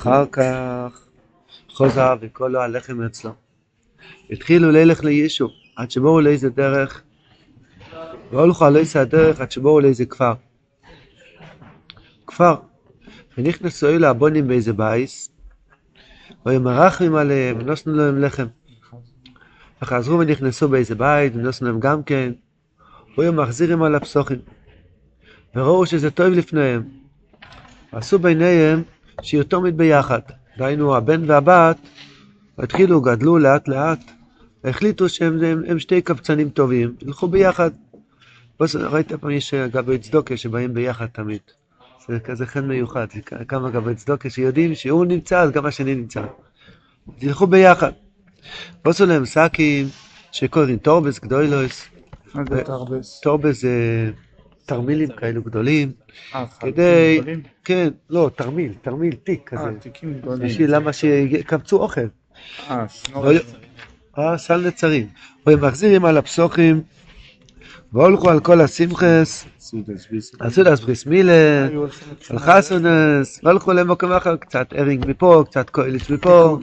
אחר כך חוזר וכל הלחם אצלו. התחילו ללך לישו, עד שבואו לאיזה דרך, והולכו על איזה הדרך עד שבואו לאיזה כפר. כפר. ונכנסו אלו הבונים באיזה בייס, והיו מרחמים עליהם, ונוסנו להם לחם. וחזרו ונכנסו באיזה בית, ונוסנו להם גם כן, והיו מחזירים על הפסוחים. וראו שזה טוב לפניהם. עשו ביניהם תמיד ביחד. דהיינו, הבן והבת התחילו, גדלו לאט לאט, והחליטו שהם הם, הם שתי קבצנים טובים, ילכו ביחד. ראית פעם יש גבי צדוקה שבאים ביחד תמיד. זה כזה חן מיוחד, כמה גבי צדוקה שיודעים שהוא נמצא, אז גם השני נמצא. ילכו ביחד. ועשו להם שקים שקוראים טורבס גדולוס. טורבס זה תרמילים כאלו גדולים. אה, כדי, כן, לא, תרמיל, תרמיל, תיק כזה. אה, גדולים. בשביל למה שקבצו אוכל. אה. אה, סל נצרים. והם מחזירים על הפסוחים, והולכו על כל השמחס, עשו דס בריס מילה, על חסונס, והלכו למקום אחר, קצת ארינג מפה, קצת קוגל מפה.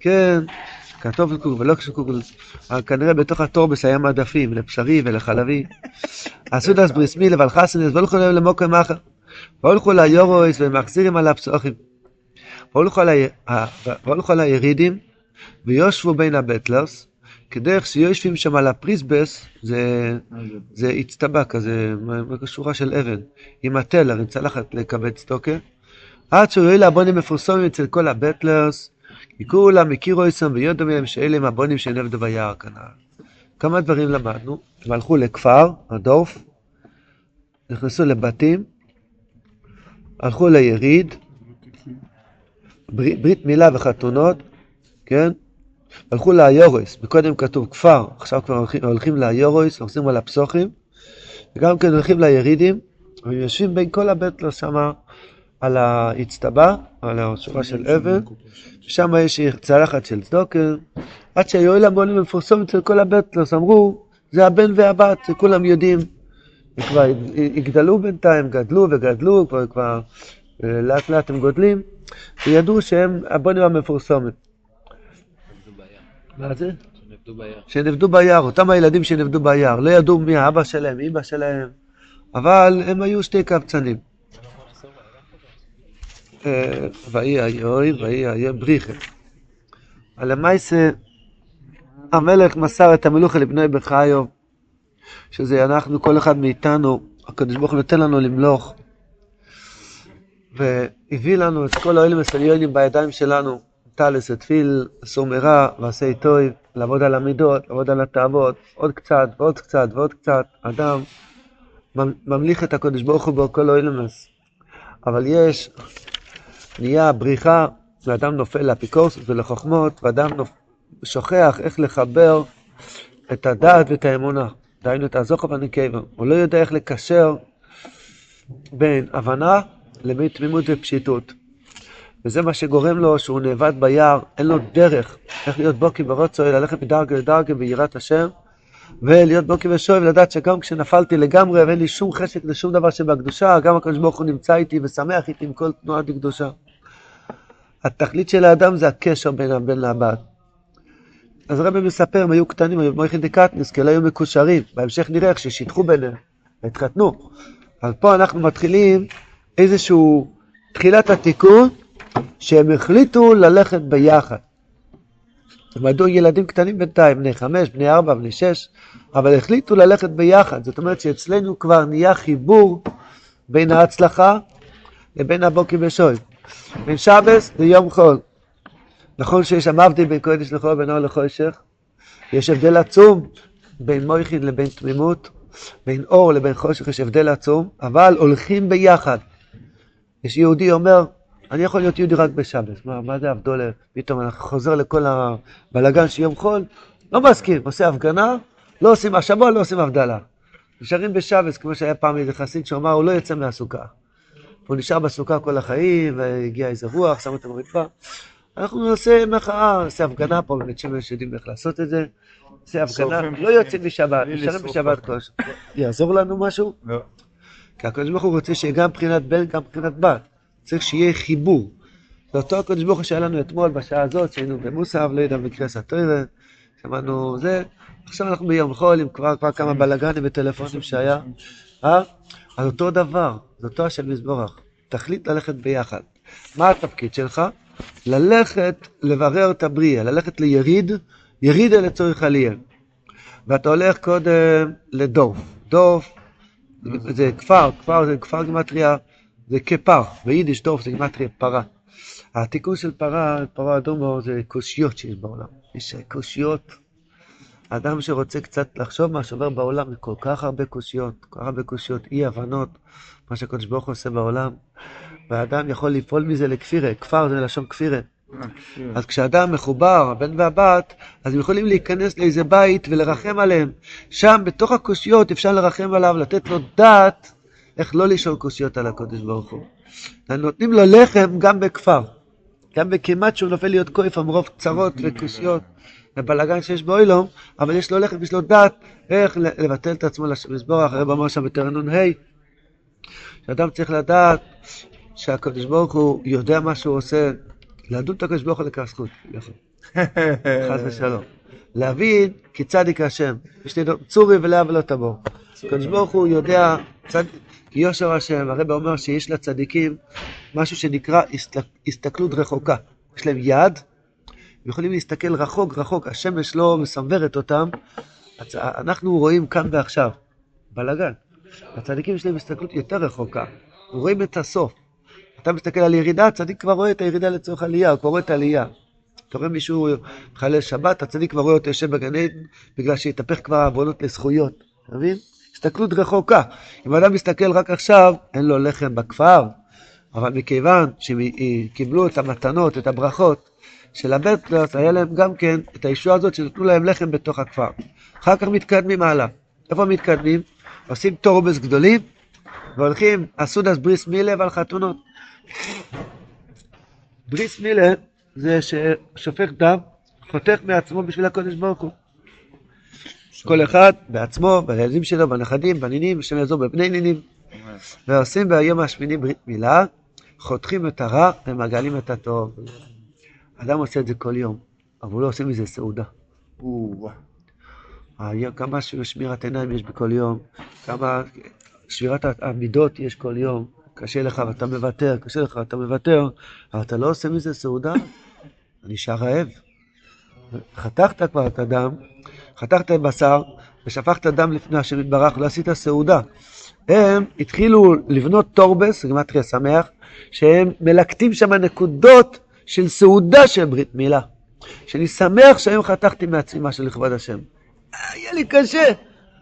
כן, כתוב קוגל ולא אבל כנראה בתוך התורבס היה מדפים לבשרי ולחלבי. עשו דס בריס מילה ועל חסונס, והלכו למקום אחר, והולכו ליורויס ומחזירים על הפסוחים. והולכו על והולכו הירידים, ויושבו בין הבטלרס, כדרך שיושבים שם על הפריסבס, זה, זה כזה, שורה של אבן, עם הטלר, עם צלחת לקבץ טוקה, עד שיועיל הבונים מפורסמים אצל כל הבטלרס, כי כולם הכירו אצלם ויודו מהם שאלה הם הבונים שנבדו ביער כנ"ל. כמה דברים למדנו, הם הלכו לכפר, הדורף, נכנסו לבתים, הלכו ליריד, ברית, ברית מילה וחתונות, כן? הלכו לאיורויס, מקודם כתוב כפר, עכשיו כבר הולכים, הולכים לאיורויס, הולכים על הפסוחים, וגם כן הולכים לירידים, והם יושבים בין כל הבטלר שם על האצטבה, על השורה של אבן, ושם יש צלחת של צדוקר, עד שהיואל המונים המפורסם אצל כל הבטלרס, אמרו, זה הבן והבת, כולם יודעים. וכבר יגדלו בינתיים, גדלו וגדלו, כבר, כבר אה, לאט לאט הם גודלים, וידעו שהם הבונים המפורסמים. מה זה? שנבדו ביער, אותם הילדים שנבדו ביער, לא ידעו מי האבא שלהם, אמא שלהם, אבל הם היו שתי קבצנים. אה, ויהי היוי, ויהי היוי בריחה. למעשה, המלך מסר את המלוכה לבני בחיו, שזה אנחנו, כל אחד מאיתנו, הקדוש ברוך הוא נותן לנו למלוך, והביא לנו את כל האוהלים הסליונים בידיים שלנו, טלס ותפיל, אסור מרע ועשה טוב, לעבוד על המידות, לעבוד על התאוות, עוד קצת ועוד קצת ועוד קצת. אדם ממליך את הקדוש ברוך הוא בכל אוהלמס. אבל יש, נהיה בריחה, ואדם נופל לאפיקורסוס ולחוכמות, ואדם נופ... שוכח איך לחבר את הדעת ואת האמונה. דהיינו את הזוכר והנקבה. הוא לא יודע איך לקשר בין הבנה לבין תמימות ופשיטות. וזה מה שגורם לו שהוא נאבד ביער, אין לו דרך איך להיות בוקי ורוצוי, ללכת מדרגה לדרגה ביראת השם, ולהיות בוקי ושואב, ולדעת שגם כשנפלתי לגמרי ואין לי שום חשק לשום דבר שבקדושה, גם הקדוש ברוך הוא נמצא איתי ושמח איתי עם כל תנועה בקדושה. התכלית של האדם זה הקשר בין הבן לבת. אז הרבי מספר, הם היו קטנים, היו מויכין דקטניס, כי היו מקושרים, בהמשך נראה איך ששיתחו ביניהם, והתחתנו. אז פה אנחנו מתחילים איזשהו, תחילת התיקון, שהם החליטו ללכת ביחד. הם עדו ילדים קטנים בינתיים, בני חמש, בני ארבע, בני שש, אבל החליטו ללכת ביחד. זאת אומרת שאצלנו כבר נהיה חיבור בין ההצלחה לבין הבוקי בשויב. בין שבס ליום חול. נכון שיש שם הבדל בין קודש לחול ובין אור לחושך. יש הבדל עצום בין מויכין לבין תמימות, בין אור לבין חושך יש הבדל עצום, אבל הולכים ביחד. יש יהודי אומר, אני יכול להיות יהודי רק בשבת. מה, מה זה הבדולה? פתאום אני חוזר לכל הבלגן של יום חול, לא מסכים, עושה הפגנה, לא עושים השבוע, לא עושים הבדלה. נשארים בשבת, כמו שהיה פעם איזה חסיד שאמר, הוא לא יוצא מהסוכה. הוא נשאר בסוכה כל החיים, והגיע איזה רוח, שם אותו במדבר. אנחנו נעשה מחאה, נעשה הפגנה פה, בבית שמש יודעים איך לעשות את זה. נעשה הפגנה, לא יוצאים משבת, נשארים בשבת כל השבוע. יעזור לנו משהו? לא. כי הקדוש ברוך הוא רוצה שגם מבחינת בן, גם מבחינת בת. צריך שיהיה חיבור. זה אותו הקדוש ברוך הוא שהיה לנו אתמול בשעה הזאת, שהיינו במוסף, לא יודע, בקריאס התוירה, שמענו זה. עכשיו אנחנו ביום חול עם כבר, כבר כמה בלאגנים וטלפונים שהיה. אה? אז אותו דבר, זה אותו השם מזבורך. תחליט ללכת ביחד. מה התפקיד שלך? ללכת לברר את הבריאה, ללכת ליריד, יריד אל לצורך עלייה. ואתה הולך קודם לדוף. דוף זה כפר, כפר זה כפר גימטריה, זה כפר, ביידיש דוף זה גימטריה פרה. התיקון של פרה, פרה אדומו, זה קושיות שיש בעולם. יש קושיות. אדם שרוצה קצת לחשוב מה שעובר בעולם, כל כך הרבה קושיות, כל כך הרבה קושיות, אי הבנות, מה שהקדוש ברוך הוא עושה בעולם. והאדם יכול לפעול מזה לכפירה, כפר זה לשון כפירה. אז כשאדם מחובר, הבן והבת, אז הם יכולים להיכנס לאיזה בית ולרחם עליהם. שם, בתוך הקושיות, אפשר לרחם עליו, לתת לו דעת איך לא לשאול קושיות על הקודש ברוך הוא. נותנים לו לחם גם בכפר. גם בכמעט שהוא נופל להיות כואף המרוב צרות וקושיות ובלאגן שיש באוילום, אבל יש לו לחם, יש לו דעת איך לבטל את עצמו לסבורך, הרב אמר שם בתרנון ה', שאדם צריך לדעת שהקדוש ברוך הוא יודע מה שהוא עושה, לדון את הקדוש ברוך הוא לכף זכות, חס ושלום. להבין כי צדיק השם, צורי ולאה ולא תבור. הקדוש ברוך הוא יודע, צד... כי יושר השם, הרב אומר שיש לצדיקים משהו שנקרא הסתכלות רחוקה. יש להם יד, יכולים להסתכל רחוק רחוק, השמש לא מסנוורת אותם. אנחנו רואים כאן ועכשיו, בלאגן. הצדיקים יש להם הסתכלות יותר רחוקה, רואים את הסוף. אתה מסתכל על ירידה, הצדיק כבר רואה את הירידה לצורך עלייה, הוא כבר רואה את העלייה. אתה רואה מישהו מחלל שבת, הצדיק כבר רואה אותו יושב בגן עדן, בגלל שהתהפך כבר העוונות לזכויות, אתה מבין? הסתכלות רחוקה. אם אדם מסתכל רק עכשיו, אין לו לחם בכפר, אבל מכיוון שהם קיבלו את המתנות, את הברכות של הבטלרס, היה להם גם כן את הישועה הזאת שנתנו להם לחם בתוך הכפר. אחר כך מתקדמים הלאה. איפה מתקדמים? עושים טורבס גדולים, והולכים, עשו דס בריס מילה ועל חתונות. בריס מילה זה ששופך דם, חותך מעצמו בשביל הקודש ברוך הוא. כל אחד בעצמו, בילדים שלו, בנכדים, בנינים, השם יעזור בבני נינים. ועושים ביום השמיני ברית מילה, חותכים את הרע ומגלים את הטוב. אדם עושה את זה כל יום, אבל הוא לא עושה מזה סעודה. כמה שמירת עיניים יש בכל יום, כמה שבירת המידות יש כל יום, קשה לך ואתה מוותר, קשה לך ואתה מוותר, אבל אתה לא עושה מזה סעודה, אתה נשאר רעב. חתכת כבר את הדם, חתכת בשר ושפכת דם לפני השם יתברך, לא עשית סעודה. הם התחילו לבנות טורבס, גימטריה שמח, שהם מלקטים שם נקודות של סעודה של ברית מילה. שאני שמח שהיום חתכתי מעצמי משהו לכבוד השם. היה לי קשה,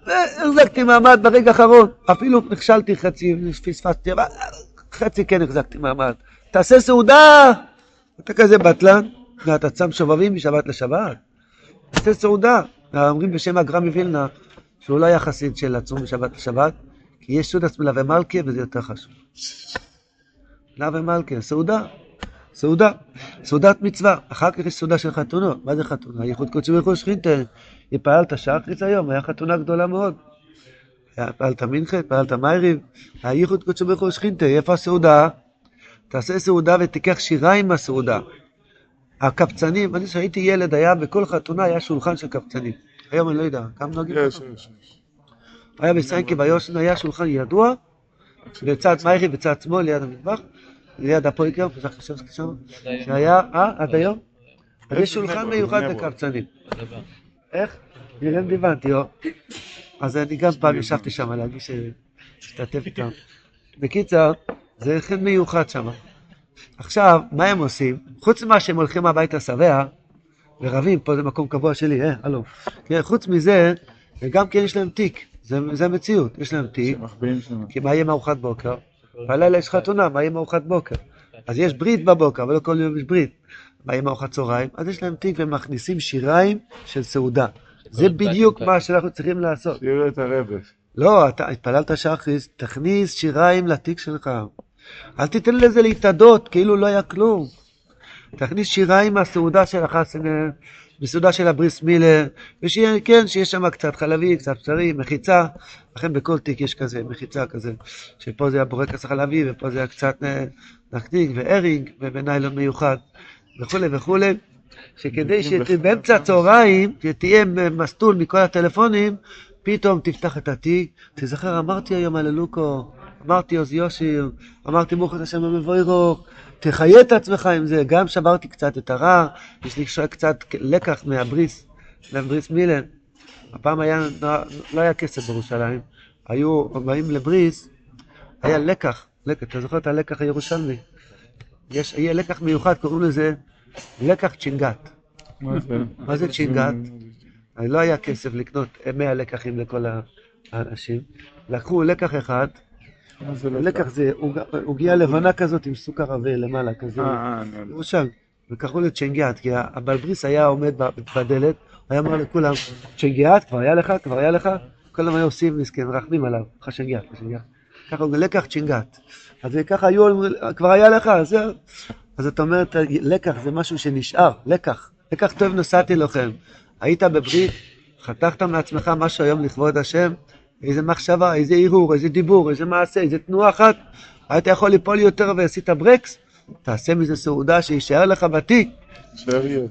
והחזקתי מעמד ברגע האחרון. אפילו נכשלתי חצי, פספסתי, אבל חצי כן החזקתי מעמד. תעשה סעודה! אתה כזה בטלן, ואתה צם שובבים משבת לשבת. תעשה סעודה. אומרים בשם הגרם מווילנה, שהוא לא היה חסיד של לצום משבת לשבת, כי יש סעודת מלווה מלכה וזה יותר חשוב. מלווה מלכה, סעודה. סעודה, סעודת מצווה, אחר כך יש סעודה של חתונות, מה זה חתונה? ייחוד קודשי ברוך הוא שכינתה, התפעלת שחריץ היום, היה חתונה גדולה מאוד. התפעלת מנחה, התפעלת מייריב, הייחוד קודשי הוא שכינתה, איפה הסעודה? תעשה סעודה ותיקח שיריים מהסעודה. הקבצנים, אני כשהייתי ילד, היה בכל חתונה היה שולחן של קבצנים. היום אני לא יודע, כמה נוהגים? יש, יש, יש. היה בסיינקי ביושן, היה שולחן ידוע, בצד מיירי, בצד שמאל, ליד המטבח. ליד הפויקר, שם, שהיה, אה, עד היום? אז יש שולחן מיוחד לקבצנים. איך? נראה דיוונתי, או. אז אני גם פעם ישבתי שם להגיש, להשתתף איתם. בקיצר, זה חן מיוחד שם. עכשיו, מה הם עושים? חוץ ממה שהם הולכים הביתה שבע ורבים, פה זה מקום קבוע שלי, אה, הלו. כן, חוץ מזה, וגם כן יש להם תיק, זה, זה מציאות, יש להם תיק, כי מה יהיה מארוחת בוקר? בלילה יש חתונה, מה יהיה מארוחת בוקר? אז יש ברית בבוקר, אבל לא כל יום יש ברית. מה יהיה מארוחת צהריים? אז יש להם תיק והם מכניסים שיריים של סעודה. זה בדיוק מה שאנחנו צריכים לעשות. שירו את הרבש. לא, אתה התפללת שחריס, תכניס שיריים לתיק שלך. אל תיתן לזה להתאדות, כאילו לא היה כלום. תכניס שיריים מהסעודה של החסן, בסעודה של הבריס מילה, ושיהיה, כן, שיש שם קצת חלבי, קצת בשרי, מחיצה, לכן בכל תיק יש כזה, מחיצה כזה, שפה זה הבורקס החלבי, ופה זה קצת נקניק וארינג, ובניילון מיוחד, וכולי וכולי, שכדי שבאמצע הצהריים, שתהיה מסטול מכל הטלפונים, פתאום תפתח את התיק, תזכר, אמרתי היום על אלוקו, אמרתי עוז יושיר, אמרתי ברוך השם במבוירו, תחיה את עצמך עם זה, גם שברתי קצת את הרע, יש לי קצת לקח מהבריס, מהבריס מילן. הפעם היה, לא היה כסף בירושלים, היו באים לבריס, היה לקח, לקח, אתה זוכר את הלקח הירושלמי? יש, יהיה לקח מיוחד, קוראים לזה לקח צ'ינגת. מה זה צ'ינגת? לא היה כסף לקנות 100 לקחים לכל האנשים. לקחו לקח אחד, לקח זה עוגיה לבנה כזאת עם סוכר עבה למעלה, כזה, למשל, אה, אה, וקראו לו צ'נגיאט, כי הבעל בריס היה עומד בדלת, היה אומר לכולם, צ'נגיאט, כבר היה לך, כבר היה לך, כל הזמן היו עושים מסכן, מרחמים עליו, חשנגיאט, חשנגיאט. ככה הוא לקח צ'ינגת. אז ככה היו, כבר היה לך, זהו. אז אתה אומר, לקח זה משהו שנשאר, לקח. לקח טוב נסעתי לכם. היית בברית, חתכת מעצמך משהו היום לכבוד השם, איזה מחשבה, איזה ערעור, איזה דיבור, איזה מעשה, איזה תנועה אחת, היית יכול ליפול יותר ועשית ברקס, תעשה מזה סעודה שיישאר לך בתיק.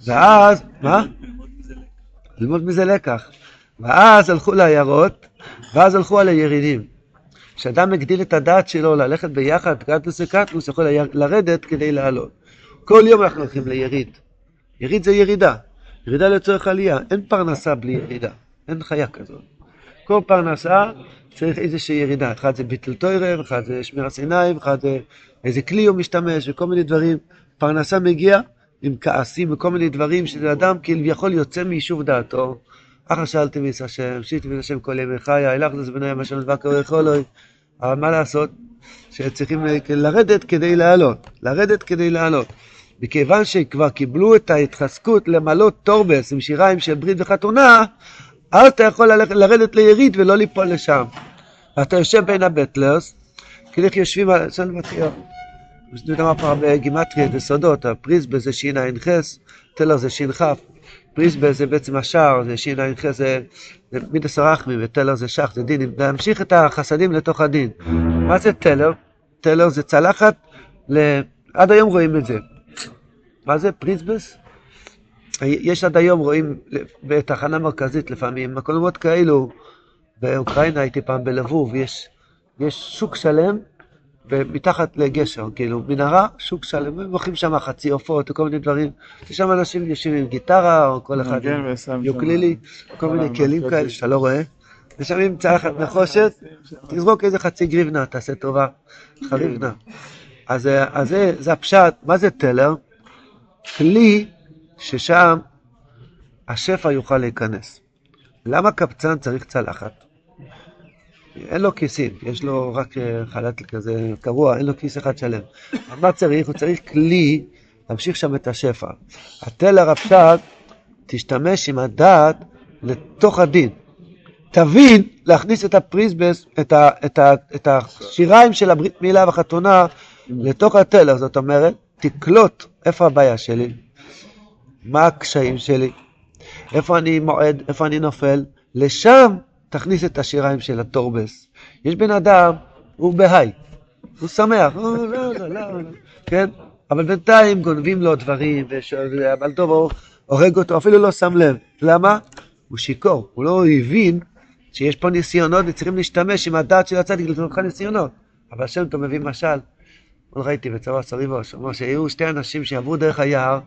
ואז, מה? ללמוד מזה לקח. ואז הלכו לעיירות, ואז הלכו על הירידים. כשאדם הגדיל את הדעת שלו ללכת ביחד, קטלוס וקטלוס, יכול לרדת כדי לעלות. כל יום אנחנו הולכים ליריד. יריד זה ירידה. ירידה לצורך עלייה. אין פרנסה בלי ירידה. אין חיה כזאת. כל פרנסה צריך איזושהי ירידה. אחד זה ביטל טוירר, אחד זה שמירת עיניים, אחד זה איזה כלי הוא משתמש וכל מיני דברים. פרנסה מגיע עם כעסים וכל מיני דברים שזה אדם כביכול יוצא מיישוב דעתו. אחר שאלתי מיס השם, שיתי מיס השם כל ימי חיי, הילך לזה בנוי המשל דבקר יכולוי. אבל מה לעשות? שצריכים לרדת כדי לעלות. לרדת כדי לעלות. מכיוון שכבר קיבלו את ההתחזקות למלות טורבס עם שיריים של ברית וחתונה, אז אתה יכול ללכת, לרדת ליריד ולא ליפול לשם. אתה יושב בין הבטלרס, כאילו יושבים על... אני מתחיל. יש לי כמה פעם בגימטריה, זה סודות, הפריזבה זה שע"ח, טלר זה ש"כ, פריזבה זה בעצם השער, זה שע"ח זה מידס הרחמים, וטלר זה שח, זה דין, להמשיך את החסדים לתוך הדין. מה זה טלר? טלר זה צלחת, עד היום רואים את זה. מה זה פריזבס? יש עד היום, רואים בתחנה מרכזית לפעמים, מקומות כאלו, באוקראינה הייתי פעם בלבוב, יש, יש שוק שלם מתחת לגשר, כאילו, מנהרה, שוק שלם, ומוכרים שם חצי עופות וכל מיני דברים. יש שם אנשים יושבים עם גיטרה, או כל אחד עם יוקלילי, כל מיני כלים כאלה שאתה לא רואה. ושמים צלחת נחושת, תזרוק איזה חצי גריבנה, תעשה טובה, חריבנה. אז, אז זה, זה הפשט, מה זה טלר? כלי ששם השפע יוכל להיכנס. למה קבצן צריך צלחת? אין לו כיסים, יש לו רק אה, חלט כזה קרוע, אין לו כיס אחד שלם. מה צריך? הוא צריך כלי להמשיך שם את השפע. הטלר הפשט, תשתמש עם הדעת לתוך הדין. תבין להכניס את הפריזבס, את, ה, את, ה, את השיריים של הברית מילה והחתונה לתוך הטלר, זאת אומרת, תקלוט איפה הבעיה שלי, מה הקשיים שלי, איפה אני מועד, איפה אני נופל, לשם תכניס את השיריים של הטורבס. יש בן אדם, הוא בהיי, הוא שמח, לא, לא, לא, לא, כן? אבל בינתיים גונבים לו דברים, אבל טוב, הוא הורג אותו, אפילו לא שם לב. למה? הוא שיכור, הוא לא הבין שיש פה ניסיונות וצריכים להשתמש עם הדעת של הצדיק לתוך ניסיונות. אבל השם טוב מביא משל. ראיתי בצבא סריבוש, אמר שהיו שתי אנשים שעברו דרך היער,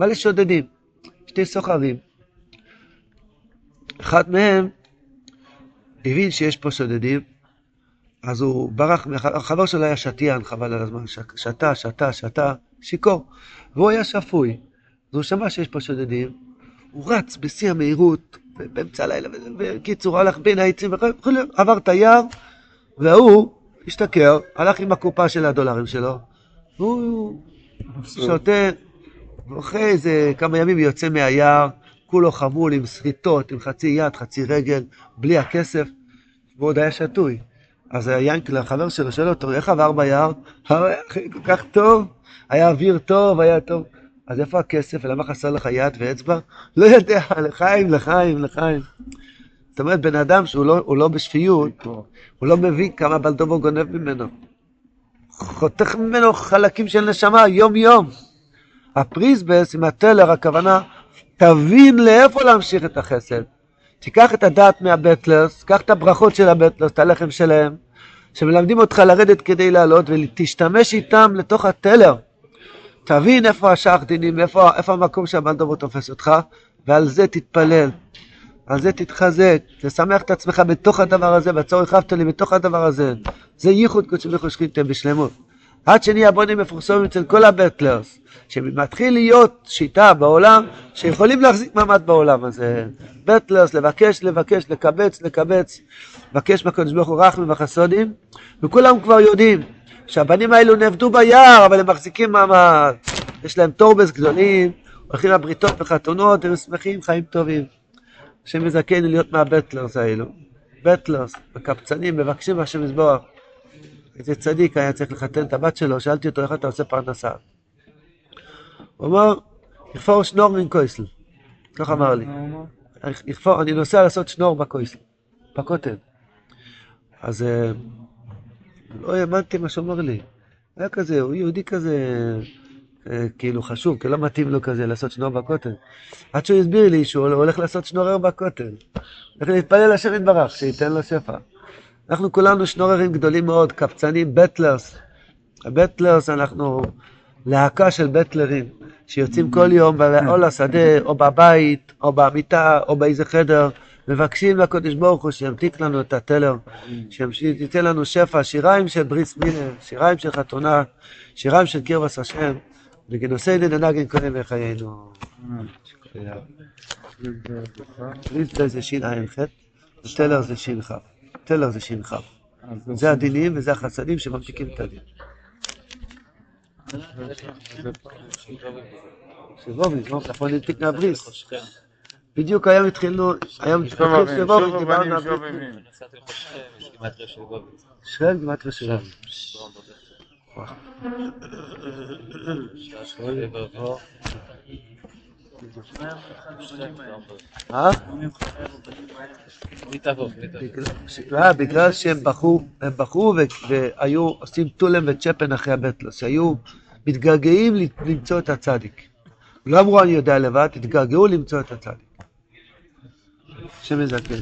מלא שודדים, שתי סוחרים. אחד מהם הבין שיש פה שודדים, אז הוא ברח, החבר שלו היה שתיין, חבל על הזמן, שתה, שתה, שתה, שיכור, והוא היה שפוי. אז הוא שמע שיש פה שודדים, הוא רץ בשיא המהירות, באמצע הלילה, בקיצור, הלך בין העצים, עבר את היער, והוא השתכר, הלך עם הקופה של הדולרים שלו, והוא שותה, ואחרי איזה כמה ימים יוצא מהיער, כולו חמול עם שריטות, עם חצי יד, חצי רגל, בלי הכסף, ועוד היה שתוי. אז ינקל, החבר שלו, שואל אותו, איך עבר ביער? כל כך טוב, היה אוויר טוב, היה טוב. אז איפה הכסף ולמה חסר לך יד ואצבע? לא יודע, לחיים, לחיים, לחיים. זאת אומרת, בן אדם שהוא לא, לא בשפיות, הוא לא מבין כמה בלדובו גונב ממנו. חותך ממנו חלקים של נשמה יום-יום. הפריסבס עם הטלר, הכוונה, תבין לאיפה להמשיך את החסד. תיקח את הדעת מהבטלרס, קח את הברכות של הבטלרס, את הלחם שלהם, שמלמדים אותך לרדת כדי לעלות, ותשתמש איתם לתוך הטלר. תבין איפה השאר דינים, איפה, איפה המקום שהבלדובו תופס אותך, ועל זה תתפלל. על זה תתחזק, תשמח את עצמך בתוך הדבר הזה, והצורך רבת לי בתוך הדבר הזה. זה ייחוד קודשי וחושכיתם בשלמות. עד שנהיה בונים מפורסמים אצל כל הבטלרס, שמתחיל להיות שיטה בעולם, שיכולים להחזיק מעמד בעולם הזה. בטלרס, לבקש, לבקש, לקבץ, לקבץ, לבקש מהקדוש ברוך הוא רחמים וחסודים, וכולם כבר יודעים שהבנים האלו נעבדו ביער, אבל הם מחזיקים מעמד. יש להם תורבס גדולים, הולכים לבריתות וחתונות, הם שמחים, חיים טובים. השם יזכני להיות מהבטלרס האלו. בטלרס, מקפצנים, מבקשים מהשם יזבוח. איזה צדיק היה צריך לחתן את הבת שלו, שאלתי אותו איך אתה עושה פרנסה. הוא אמר, יחפור שנור מן קויסל. כך אמר לי. יחפור, אני נוסע לעשות שנור בקויסל, בכותל. אז אה, לא האמנתי מה שאומר לי. היה כזה, הוא יהודי כזה, אה, כאילו חשוב, כי לא מתאים לו כזה לעשות שנור בכותל. עד שהוא הסביר לי שהוא הולך לעשות שנורר בכותל. הולך להתפלל לשם יתברך, שייתן לו שפע. אנחנו כולנו שנוררים גדולים מאוד, קפצנים, בטלרס. הבטלרס, אנחנו להקה של בטלרים, שיוצאים כל יום או לשדה, או בבית, או במיטה, או באיזה חדר, מבקשים לקדוש ברוך הוא שימתיק לנו את הטלר, שייתן לנו שפע, שיריים של בריס מילה, שיריים של חתונה, שיריים של קרבס השם, וגנוסי דנגן קודם בחיינו. בריס זה שע"ח, וטלר זה ש"כ. טלר זה ש"כ. זה הדינים וזה החסדים שממשיכים את הדין. נכון מהבריס. בדיוק היום התחילנו, היום התחיל שבוביץ, דיברנו על בריס. שואל גימטריה שבוביץ. אה? בגלל שהם בחרו, הם בחרו והיו עושים טולם וצ'פן אחרי הבטלוס, שהיו מתגעגעים למצוא את הצדיק. לא אמרו אני יודע לבד, התגעגעו למצוא את הצדיק. השם יזכן.